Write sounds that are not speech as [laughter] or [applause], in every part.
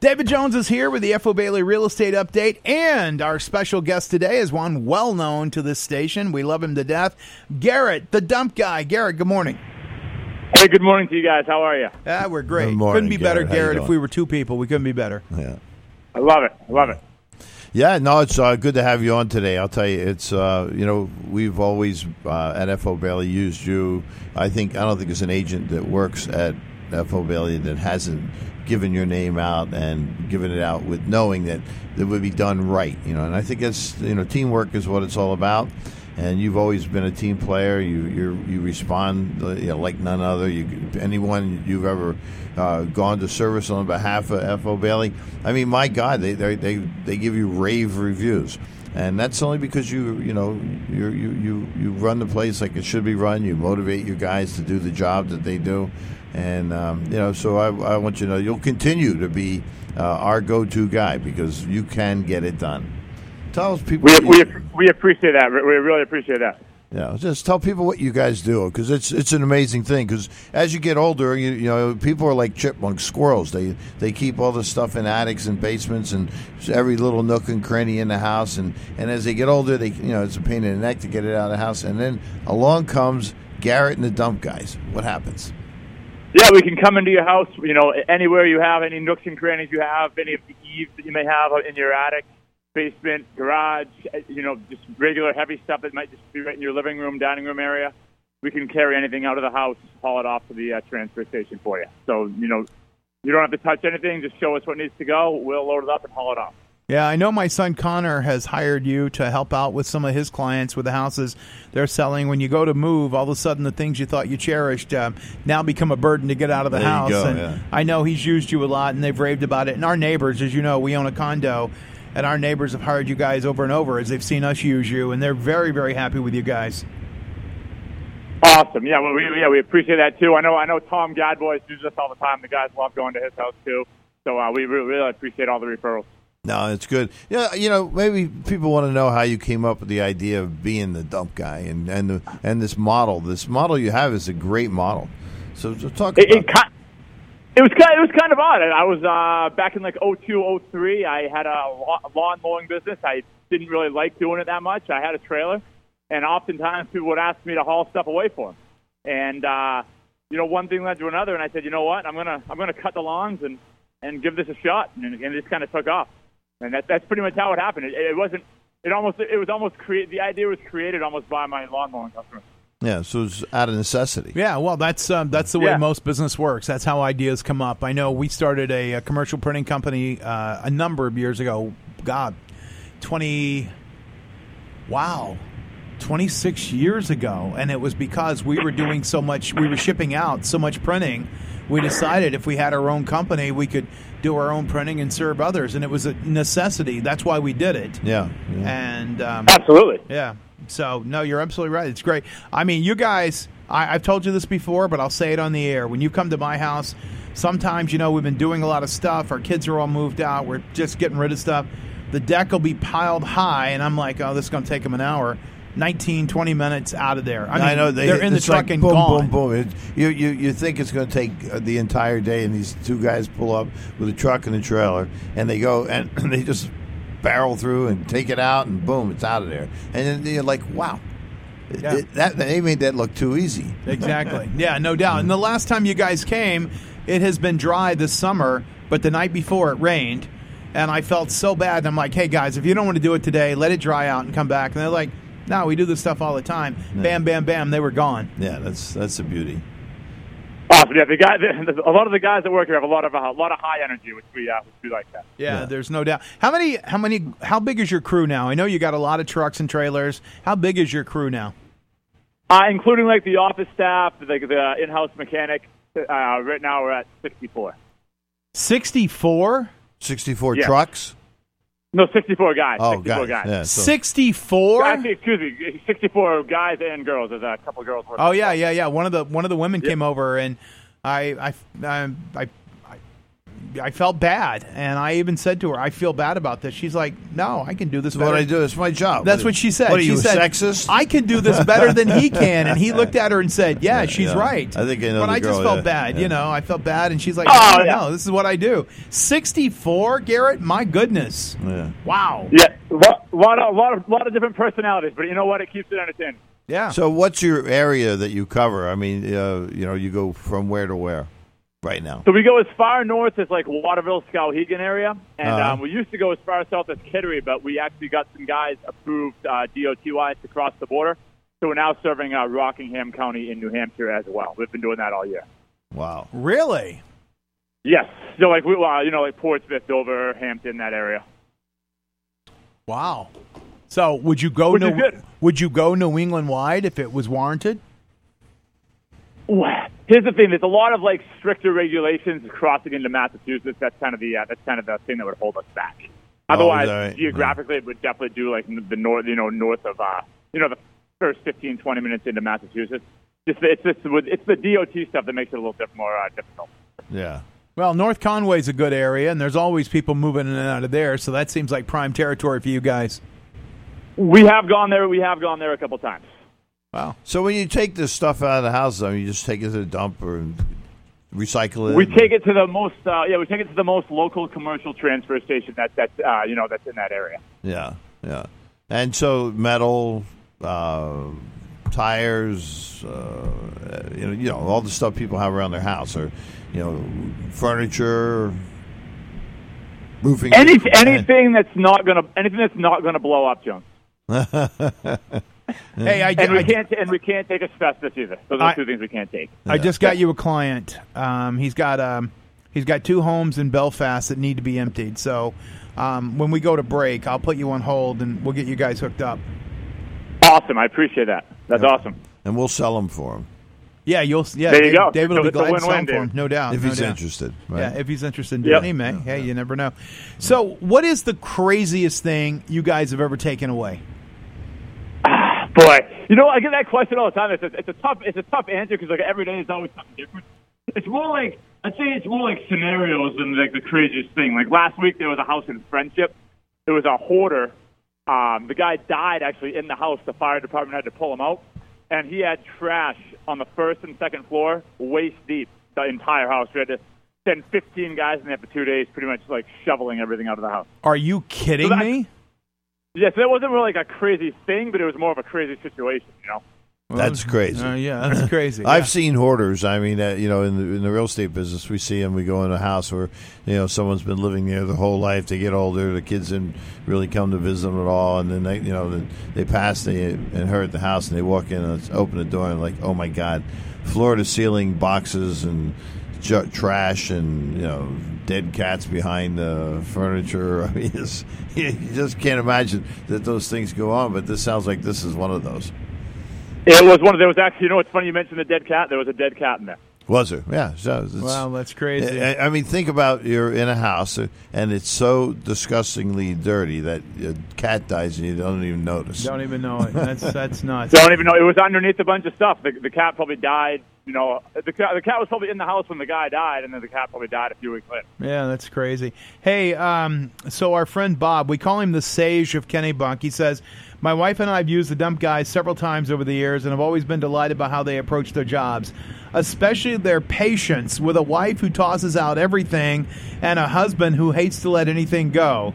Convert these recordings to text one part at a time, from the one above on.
David Jones is here with the FO Bailey Real Estate Update, and our special guest today is one well known to this station. We love him to death. Garrett, the dump guy. Garrett, good morning. Hey, good morning to you guys. How are you? Ah, we're great. Good morning, couldn't be better, Garrett. How you Garrett. If we were two people, we couldn't be better. Yeah. I love it. I love it. Yeah, no, it's uh, good to have you on today. I'll tell you, it's uh, you know we've always uh, at FO Bailey used you. I think I don't think there's an agent that works at FO Bailey that hasn't given your name out and given it out with knowing that it would be done right. You know, and I think it's you know teamwork is what it's all about. And you've always been a team player. You you you respond uh, you know, like none other. You anyone you've ever uh, gone to service on behalf of FO Bailey. I mean, my God, they they they, they give you rave reviews, and that's only because you you know you you you run the place like it should be run. You motivate your guys to do the job that they do, and um, you know. So I I want you to know you'll continue to be uh, our go-to guy because you can get it done. Tell us people. We, we, we appreciate that. We really appreciate that. Yeah, just tell people what you guys do because it's it's an amazing thing. Because as you get older, you, you know people are like chipmunks, squirrels. They they keep all this stuff in attics and basements and every little nook and cranny in the house. And, and as they get older, they you know it's a pain in the neck to get it out of the house. And then along comes Garrett and the dump guys. What happens? Yeah, we can come into your house. You know, anywhere you have any nooks and crannies you have, any of the eaves that you may have in your attic, basement, garage. You know, just regular heavy stuff that might just be right in your living room, dining room area. We can carry anything out of the house, haul it off to the uh, transfer station for you. So you know, you don't have to touch anything. Just show us what needs to go. We'll load it up and haul it off. Yeah, I know my son Connor has hired you to help out with some of his clients with the houses they're selling. When you go to move, all of a sudden the things you thought you cherished um, now become a burden to get out of the There you house. go, and yeah. I know he's used you a lot, and they've raved about it. And our neighbors, as you know, we own a condo, and our neighbors have hired you guys over and over as they've seen us use you, and they're very, very happy with you guys. Awesome. Yeah, well, we, yeah, we appreciate that too. I know, I know Tom Gadboy uses us all the time. The guys love going to his house too. So uh, we really, really appreciate all the referrals. No, it's good. Yeah, you know, maybe people want to know how you came up with the idea of being the dump guy and and the, and this model. This model you have is a great model. So, so talk It, about it, it was kind. It was kind of odd. I was uh, back in like 02, 03. I had a lawn mowing business. I didn't really like doing it that much. I had a trailer, and oftentimes people would ask me to haul stuff away for them. And uh, you know, one thing led to another, and I said, you know what, I'm gonna I'm gonna cut the lawns and and give this a shot, and, and it just kind of took off. And that, that's pretty much how it happened. It, it wasn't. It almost. It was almost create. The idea was created almost by my lawn mowing customers. yeah. So it's out of necessity. Yeah, well, that's um, that's the way Yeah. most business works. That's how ideas come up. I know we started a, a commercial printing company uh, a number of years ago. God, twenty. Wow. 26 years ago and it was because we were doing so much we were shipping out so much printing we decided if we had our own company we could do our own printing and serve others and it was a necessity that's why we did it Yeah. yeah. and um, Absolutely. yeah. So no, you're absolutely right. It's great. I mean, you guys. I, I've told you this before, but I'll say it on the air. When you come to my house, sometimes you know we've been doing a lot of stuff. Our kids are all moved out. We're just getting rid of stuff. The deck will be piled high, and I'm like, oh, this is going to take them an hour. 19, 20 minutes out of there. I, mean, I know they, they're in the truck like and boom, gone. boom, boom. It, you, you you think it's going to take uh, the entire day, and these two guys pull up with a truck and a trailer, and they go and [clears throat] they just barrel through and take it out, and boom, it's out of there. And then you're like, wow, Yeah. it- that they made that look too easy. Exactly. [laughs] Yeah, no doubt. And the last time you guys came, it has been dry this summer, but the night before it rained, and I felt so bad. I'm like, hey guys, if you don't want to do it today, let it dry out and come back. And they're like, no, we do this stuff all the time. Bam, bam, bam. They were gone. Yeah, that's that's a beauty. Awesome. Yeah, the guy. The, a lot of the guys that work here have a lot of a lot of high energy, which we uh, which we like that. Yeah, Yeah. there's no doubt. How many? How many? How big is your crew now? I know you got a lot of trucks and trailers. How big is your crew now? Uh, including like the office staff, the, the in-house mechanic. Uh, right now we're at 64. Sixty-four. Sixty-four Yeah. trucks. No, 64 guys. Oh, 64 guys. guys. Yeah, so- Sixty-four. Actually, excuse me, 64 guys and girls. There's a couple girls. Oh yeah, yeah, yeah. One of the one of the women came over, and I, I, I, I, I I felt bad, and I even said to her, "I feel bad about this." She's like, "No, I can do this." That's what. I do. It's my job. That's what she said. What are she you, said, sexist? I can do this better than he [laughs] can. And he looked at her and said, Yeah, she's yeah. right. I think I know But the I just girl, felt yeah. bad. Yeah. You know, I felt bad. And she's like, Oh, No, yeah. this is what I do. 64, Garrett? My goodness. Yeah. Wow. Yeah, a lot, lot, of, lot of, lot of different personalities, but you know what? It keeps it entertaining. Yeah. So, what's your area that you cover? I mean, uh, you know, you go from where to where right now? So we go as far north as like Waterville, Skowhegan area, and Uh-huh. um, we used to go as far south as Kittery, but we actually got some guys approved uh, DOT wise to cross the border. So we're now serving uh, Rockingham County in New Hampshire as well. We've been doing that all year. Wow. Really? Yes, so like we, uh, you know, like Portsmouth, Dover, Hampton, that area. Wow. So would you go Which New, would you go New England wide if it was warranted? Here's the thing: there's a lot of like stricter regulations crossing into Massachusetts. That's kind of the uh, that's kind of the thing that would hold us back. Oh, Otherwise, is that right? geographically, it would definitely do like the north, you know, north of uh, you know, the first 15, 20 minutes into Massachusetts. Just it's just it's the DOT stuff that makes it a little bit more uh, difficult. Yeah. Well, North Conway's a good area, and there's always people moving in and out of there, so that seems like prime territory for you guys. We have gone there. We have gone there a couple times. Wow. So, when you take this stuff out of the house, I mean, you just take it to the dump or recycle it. We take it to the most uh, yeah, we take it to the most local commercial transfer station that that's uh, you know that's in that area. Yeah, yeah. And so metal, uh, tires, uh, you know, you know, all the stuff people have around their house, or you know, furniture, roofing. Any, anything that's not gonna anything that's not gonna blow up, Jones. [laughs] Hey, I, And we I- can't and we can't take asbestos either. Those are I- two things we can't take. I just got you a client. Um, he's got um, he's got two homes in Belfast that need to be emptied. So um, when we go to break, I'll put you on hold and we'll get you guys hooked up. Awesome, I appreciate that. That's Yeah. awesome. and we'll sell them for him Yeah, you'll. Yeah, There you Dave- go. David will be glad to sell them for him, no doubt. if no he's doubt. interested. Right? Yeah, if he's interested in Yep. doing it, he may. Hey, you never know. So, what is the craziest thing you guys have ever taken away? Boy, you know I get that question all the time. It's a, it's a tough it's a tough answer because like every day is always something different. It's more like I'd say it's more like scenarios than like the craziest thing. Like last week there was a house in Friendship. There was a hoarder. Um, the guy died actually in the house. The fire department had to pull him out, and he had trash on the first and second floor, waist deep, the entire house. We had to send 15 guys in there for two days, pretty much like shoveling everything out of the house. Are you kidding So that- me? Yes, that wasn't really like a crazy thing, but it was more of a crazy situation, you know. That's crazy. Uh, yeah, [laughs] that's crazy. I've Yeah. seen hoarders. I mean, uh, you know, in the in the real estate business, we see them. We go in a house where you know someone's been living there their whole life. They get older, the kids didn't really come to visit them at all, and then they, you know, then they pass they and hurt the house, and they walk in and open the door and like, oh my god, floor to ceiling boxes and ju- trash and you know dead cats behind the furniture. [laughs] I mean, it's, you just can't imagine that those things go on. But this sounds like this is one of those. It was one of there was actually you know it's funny you mentioned the dead cat. There was a dead cat in there. Was there? Yeah. So Wow, that's crazy. I, I mean, think about you're in a house uh, and it's so disgustingly dirty that a cat dies and you don't even notice. Don't even know it. That's that's nuts. Don't even know it was underneath a bunch of stuff. The, the cat probably died. You know, the cat, the cat was probably in the house when the guy died, and then the cat probably died a few weeks later. Yeah, that's crazy. Hey, um, so our friend Bob, we call him the sage of Kennebunk. He says, My wife and I have used the dump guys several times over the years and have always been delighted by how they approach their jobs, especially their patience with a wife who tosses out everything and a husband who hates to let anything go.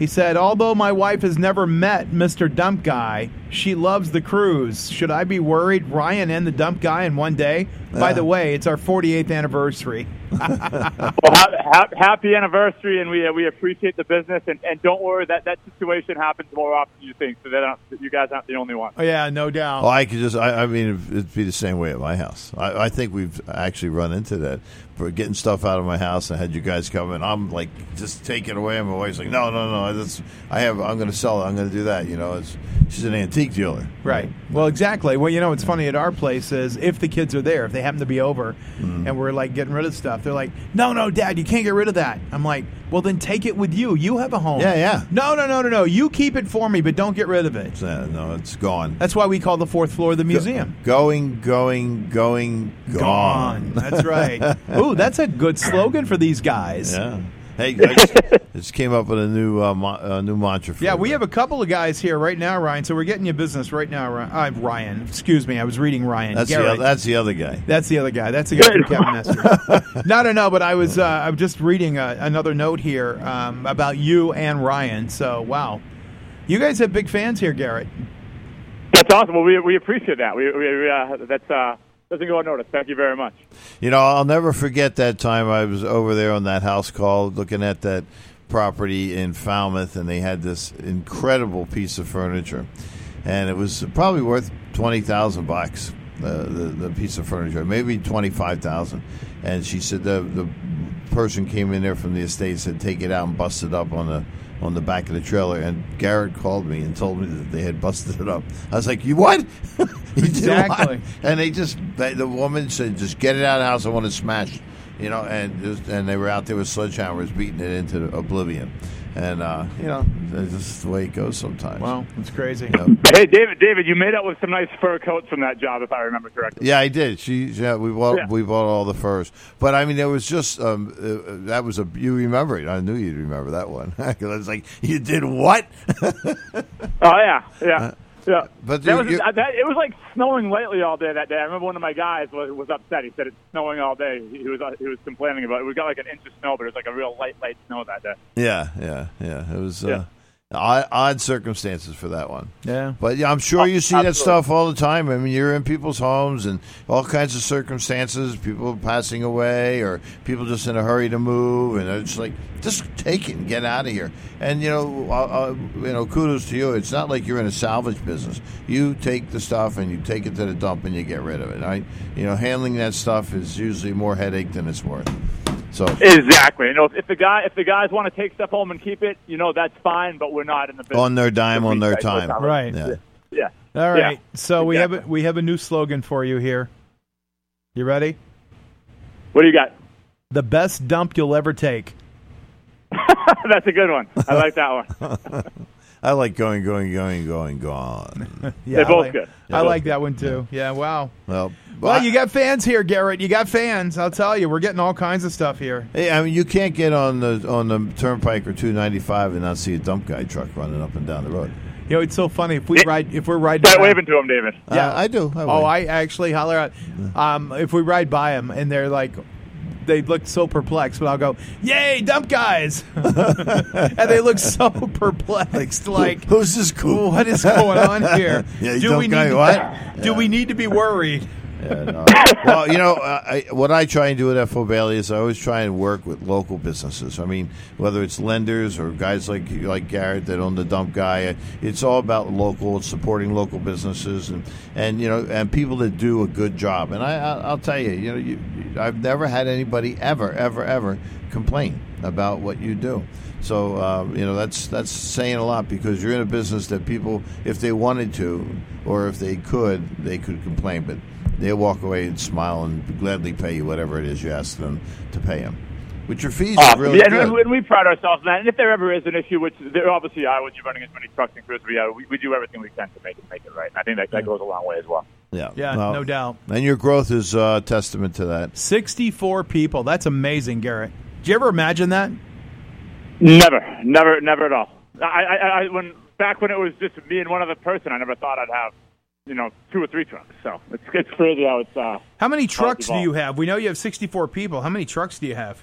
He said, Although my wife has never met Mr. Dump Guy, she loves the crews. Should I be worried? Ryan and the Dump Guy in one day? By the way, it's our 48th anniversary. Well, ha- ha- happy anniversary, and we uh, we appreciate the business. And, and don't worry that that situation happens more often than you think. So that you guys aren't the only one. Oh, yeah, no doubt. Oh, I could just, I, I mean, it'd be the same way at my house. I, I think we've actually run into that. For getting stuff out of my house, I had you guys come in. I'm like, just taking away. And my wife's like, no, no, no. That's, I have, I'm going to sell it. I'm going to do that. You know, it's, she's an antique dealer. Right. Well, exactly. Well, you know, what's funny at our place is if the kids are there, if they happen to be over, and we're like getting rid of stuff, stuff. They're like, no, no, Dad, you can't get rid of that. I'm like, well, then take it with you. You have a home. Yeah, yeah. No, no, no, no, no. You keep it for me, but don't get rid of it. Uh, no, it's gone. That's why we call the fourth floor the museum. Going, going, going, gone. That's right. [laughs] Ooh, that's a good slogan for these guys. Yeah. Hey, [laughs] I just, just came up with a new uh, mo- uh, new mantra. For Yeah, we have a couple of guys here right now, Ryan. So we're getting you business right now, Ryan. Uh, Ryan. Excuse me, I was reading Ryan. That's the, Garrett. oth- that's the other guy. That's the other guy. That's the guy from Cabin Masters. [laughs] no, no, no. But I was uh, I'm just reading uh, another note here um, about you and Ryan. So wow, you guys have big fans here, Garrett. That's awesome. Well, we we appreciate that. We, we uh, that's uh, doesn't go unnoticed. Thank you very much. You know, I'll never forget that time I was over there on that house call looking at that property in Falmouth, and they had this incredible piece of furniture, and it was probably worth twenty thousand bucks. The, the the piece of furniture, maybe twenty five thousand, and she said the the person came in there from the estate said take it out and bust it up on the on the back of the trailer, and Garrett called me and told me that they had busted it up. I was like, "You what? [laughs] you Exactly. what?" And they just they, the woman said, "Just get it out of the house. I want it smashed." You know, and just, and they were out there with sledgehammers beating it into oblivion. And uh, you know, that's just the way it goes sometimes. Wow, it's crazy. You know? Hey, David, David, you made out with some nice fur coats from that job, if I remember correctly. Yeah, I did. She, yeah, we bought Yeah. we bought all the furs, but I mean, it was just um, uh, that was a you remember it. I knew you'd remember that one. [laughs] I was like, you did what? [laughs] Oh yeah, yeah, yeah. Uh, but that you- was you- uh, that, it was like snowing lately all day that day. I remember one of my guys was, was upset. He said it's snowing all day. He was uh, he was complaining about it. We got like an inch of snow, but it was like a real light, light snow that day. Yeah, yeah, yeah. It was Yeah. uh, odd, odd circumstances for that one. Yeah. But yeah, I'm sure you see that stuff all the time. I mean, you're in people's homes and all kinds of circumstances. People passing away, or people just in a hurry to move, and it's like just take it and get out of here. And you know, uh, uh, you know, kudos to you. It's not like you're in a salvage business. You take the stuff and you take it to the dump and you get rid of it. Right? You know, handling that stuff is usually more headache than it's worth. So Exactly. You know, if, if the guy if the guys want to take stuff home and keep it, you know, that's fine. But we're not in the business. on their dime, on their Right, time. right. Right. Yeah. Yeah. All right. Yeah, so we have a, we have a new slogan for you here. You ready? What do you got? The best dump you'll ever take. [laughs] that's a good one. I like that one. [laughs] I like going, going, going, going, gone. [laughs] Yeah, They're I both like, good. I They're like that one too. Yeah. Wow. Well, Well, you got fans here, Garrett. You got fans. I'll tell you, we're getting all kinds of stuff here. Hey, I mean, you can't get on the on the Turnpike or 295 and not see a dump guy truck running up and down the road. You know, it's so funny if we It- ride if we're riding. Start by- waving to him, David. Yeah. Uh, I do. I Oh. I actually holler out. Um, if we ride by them and they're like, they look so perplexed, but I'll go, "Yay, dump guys!" [laughs] and they look so perplexed, like, who's this cool? "What is going on here? [laughs] Yeah, do we guy, need to, what? Do we need to be worried?" Yeah, no. [laughs] well, you know, uh, I, what I try and do at FO Bailey is I always try and work with local businesses. I mean, whether it's lenders or guys like like Garrett that own the dump guy, uh, it's all about local, supporting local businesses and and you know and people that do a good job. And I, I I'll tell you, you know, you, I've never had anybody ever, ever, ever complain about what you do. So uh, you know that's that's saying a lot because you're in a business that people, if they wanted to or if they could, they could complain, but they'll walk away and smile and gladly pay you whatever it is you ask them to pay them. With your fees, are really yeah, and, good. and we pride ourselves on that. And if there ever is an issue, which there obviously are, when you're running as many trucks and crews as we are, we, we do everything we can to make it make it right. And I think that, that goes a long way as well. yeah, Yeah, Well, no doubt. And your growth is uh, testament to that. Sixty-four people. That's amazing, Garrett. Did you ever imagine that? Never, never, never at all. I, I, I when back when it was just me and one other person, I never thought I'd have, you know, two or three trucks. So it's it's crazy how it's uh, How many trucks do you have? We know you have sixty-four people. How many trucks do you have?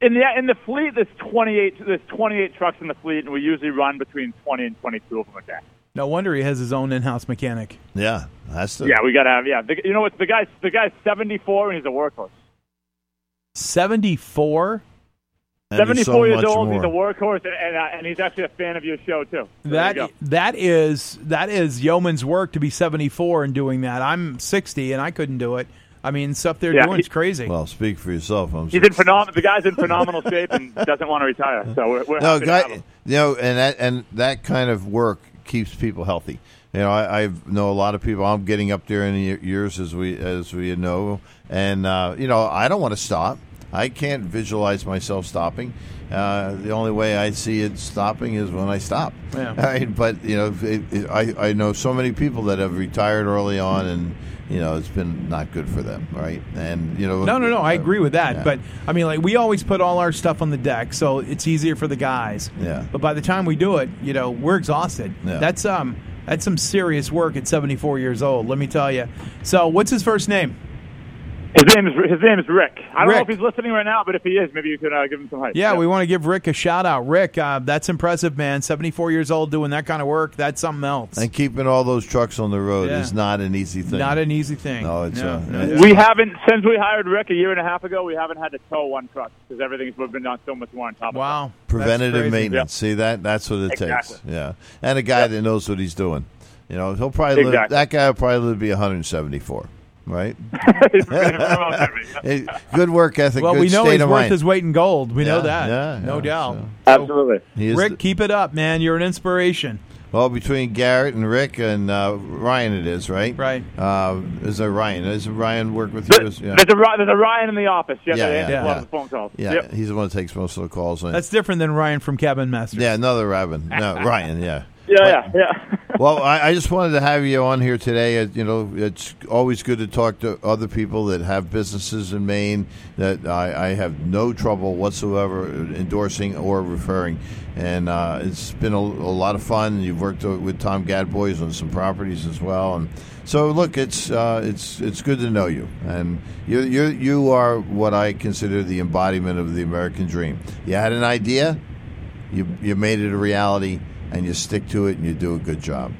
in the in the fleet. There's 28 there's 28 trucks in the fleet, and we usually run between 20 and 22 of them a day. No wonder he has his own in-house mechanic. Yeah, that's the Yeah, we gotta have yeah. The, you know what? The guy's the guy's 74 and he's a workhorse. Seventy-four. and there's 74 so years old. more. He's a workhorse, and and, uh, and he's actually a fan of your show too. So That that is that is yeoman's work to be 74 and doing that. I'm 60 and I couldn't do it. I mean, stuff they're Yeah, doing he- is crazy. Well, speak for yourself. I'm He's in phenomenal. The guy's in phenomenal shape and doesn't want to retire. So we're, we're no, happy to have guy, him. you know, and that and that kind of work keeps people healthy. You know, I, I know a lot of people. I'm getting up there in the years as we as we know, and uh, you know, I don't want to stop. I can't visualize myself stopping. Uh, the only way I see it stopping is when I stop. Yeah. [laughs] Right? But you know, it, it, I I know so many people that have retired early on, and you know, it's been not good for them, right? And you know, No, no, no. I agree with that. Yeah. But I mean, like we always put all our stuff on the deck, so it's easier for the guys. Yeah. But by the time we do it, you know, we're exhausted. Yeah. That's um, that's some serious work at 74 years old. Let me tell you. So, what's his first name? His name is his name is Rick. I don't know if he's listening right now, but if he is, maybe you could uh, give him some hype. Yeah, we want to give Rick a shout out. Rick, uh, that's impressive, man. 74 years old doing that kind of work. That's something else. and keeping all those trucks on the road Yeah. is not an easy thing. Not an easy thing. No, it's, uh, no, it's- We haven't since we hired Rick a year and a half ago. We haven't had to tow one truck because everything's been done so much more on top. of Wow. That's preventative crazy. maintenance. See that? That's what it Exactly. takes. Yeah, and a guy that knows what he's doing. You know, he'll probably live, that guy will probably live to be 174. Right? it. [laughs] [laughs] Hey, good work ethic. Well, good we know state he's worth mind. his weight in gold. We know that. yeah, no yeah, doubt. so- Absolutely. He is Rick, the- keep it up, man. You're an inspiration. well, between Garrett and Rick and uh, Ryan, it is right. Right. Uh, is there Ryan? Does Ryan work with you? There's, Yeah. there's a there's a Ryan in the office. Yeah, Yeah, they yeah, yeah. a lot of the phone calls. Yeah, Yep. he's the one that takes most of the calls. In. That's different than Ryan from Cabin Masters. yeah, another Robin. No, [laughs] Ryan. Yeah. Yeah, yeah, yeah. [laughs] well, I, I just wanted to have you on here today. Uh, You know, it's always good to talk to other people that have businesses in Maine that I, I have no trouble whatsoever endorsing or referring. And uh, it's been a, a lot of fun. You've worked with Tom Gadboys on some properties as well, and so look, it's uh, it's it's good to know you, and you you you are what I consider the embodiment of the American dream. You had an idea, you you made it a reality, and you stick to it, and you do a good job.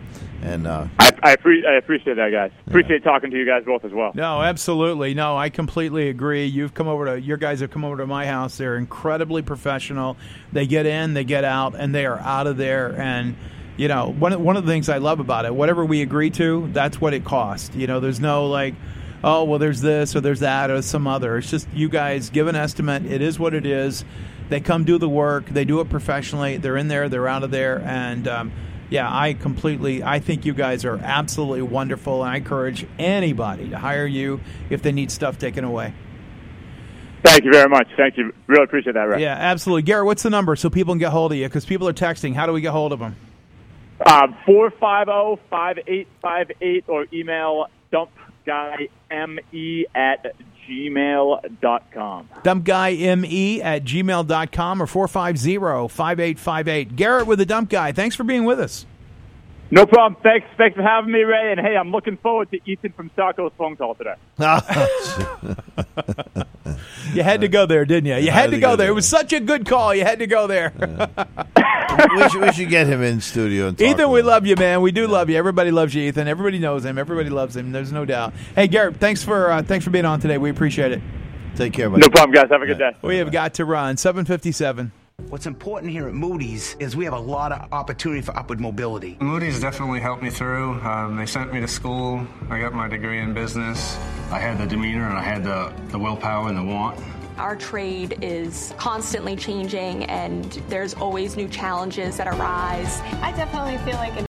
And uh, I, I, appre- I appreciate that, guys. Appreciate talking to you guys both as well. No, absolutely. No, I completely agree. You've come over to your guys have come over to my house. They're incredibly professional. They get in, they get out, and they are out of there. And you know, one one of the things I love about it, whatever we agree to, that's what it costs. You know, there's no like, oh well, there's this or there's that or some other. It's just you guys give an estimate. It is what it is. They come do the work. They do it professionally. They're in there. They're out of there. And um, yeah, I completely. I think you guys are absolutely wonderful, and I encourage anybody to hire you if they need stuff taken away. Thank you very much. Thank you. Really appreciate that, Rick. Yeah, absolutely. Garrett, what's the number so people can get hold of you? Because people are texting. How do we get hold of them? Um, 450-5858 or email dumpguyme at gmail.com. Dumpguyme at gmail.com or 450-5858. Garrett with the Dump Guy. Thanks for being with us. No problem. Thanks, thanks for having me, Ray. And hey, I'm looking forward to Ethan from Sarko's phone call today. [laughs] You had to go there, didn't you? You had, to go, there. It was such a good call. You had to go there. [laughs] [laughs] we, should, we should get him in studio and talk Ethan, to we him. love you, man. We do love you. Everybody loves you, Ethan. Everybody knows him. Everybody loves him. There's no doubt. Hey, Garrett, thanks for uh, thanks for being on today. We appreciate it. Take care, buddy. No problem, guys. Have a good day. We have got to run 757. What's important here at Moody's is we have a lot of opportunity for upward mobility. Moody's definitely helped me through. Um, they sent me to school. I got my degree in business. I had the demeanor and I had the, the willpower and the want. Our trade is constantly changing and there's always new challenges that arise. I definitely feel like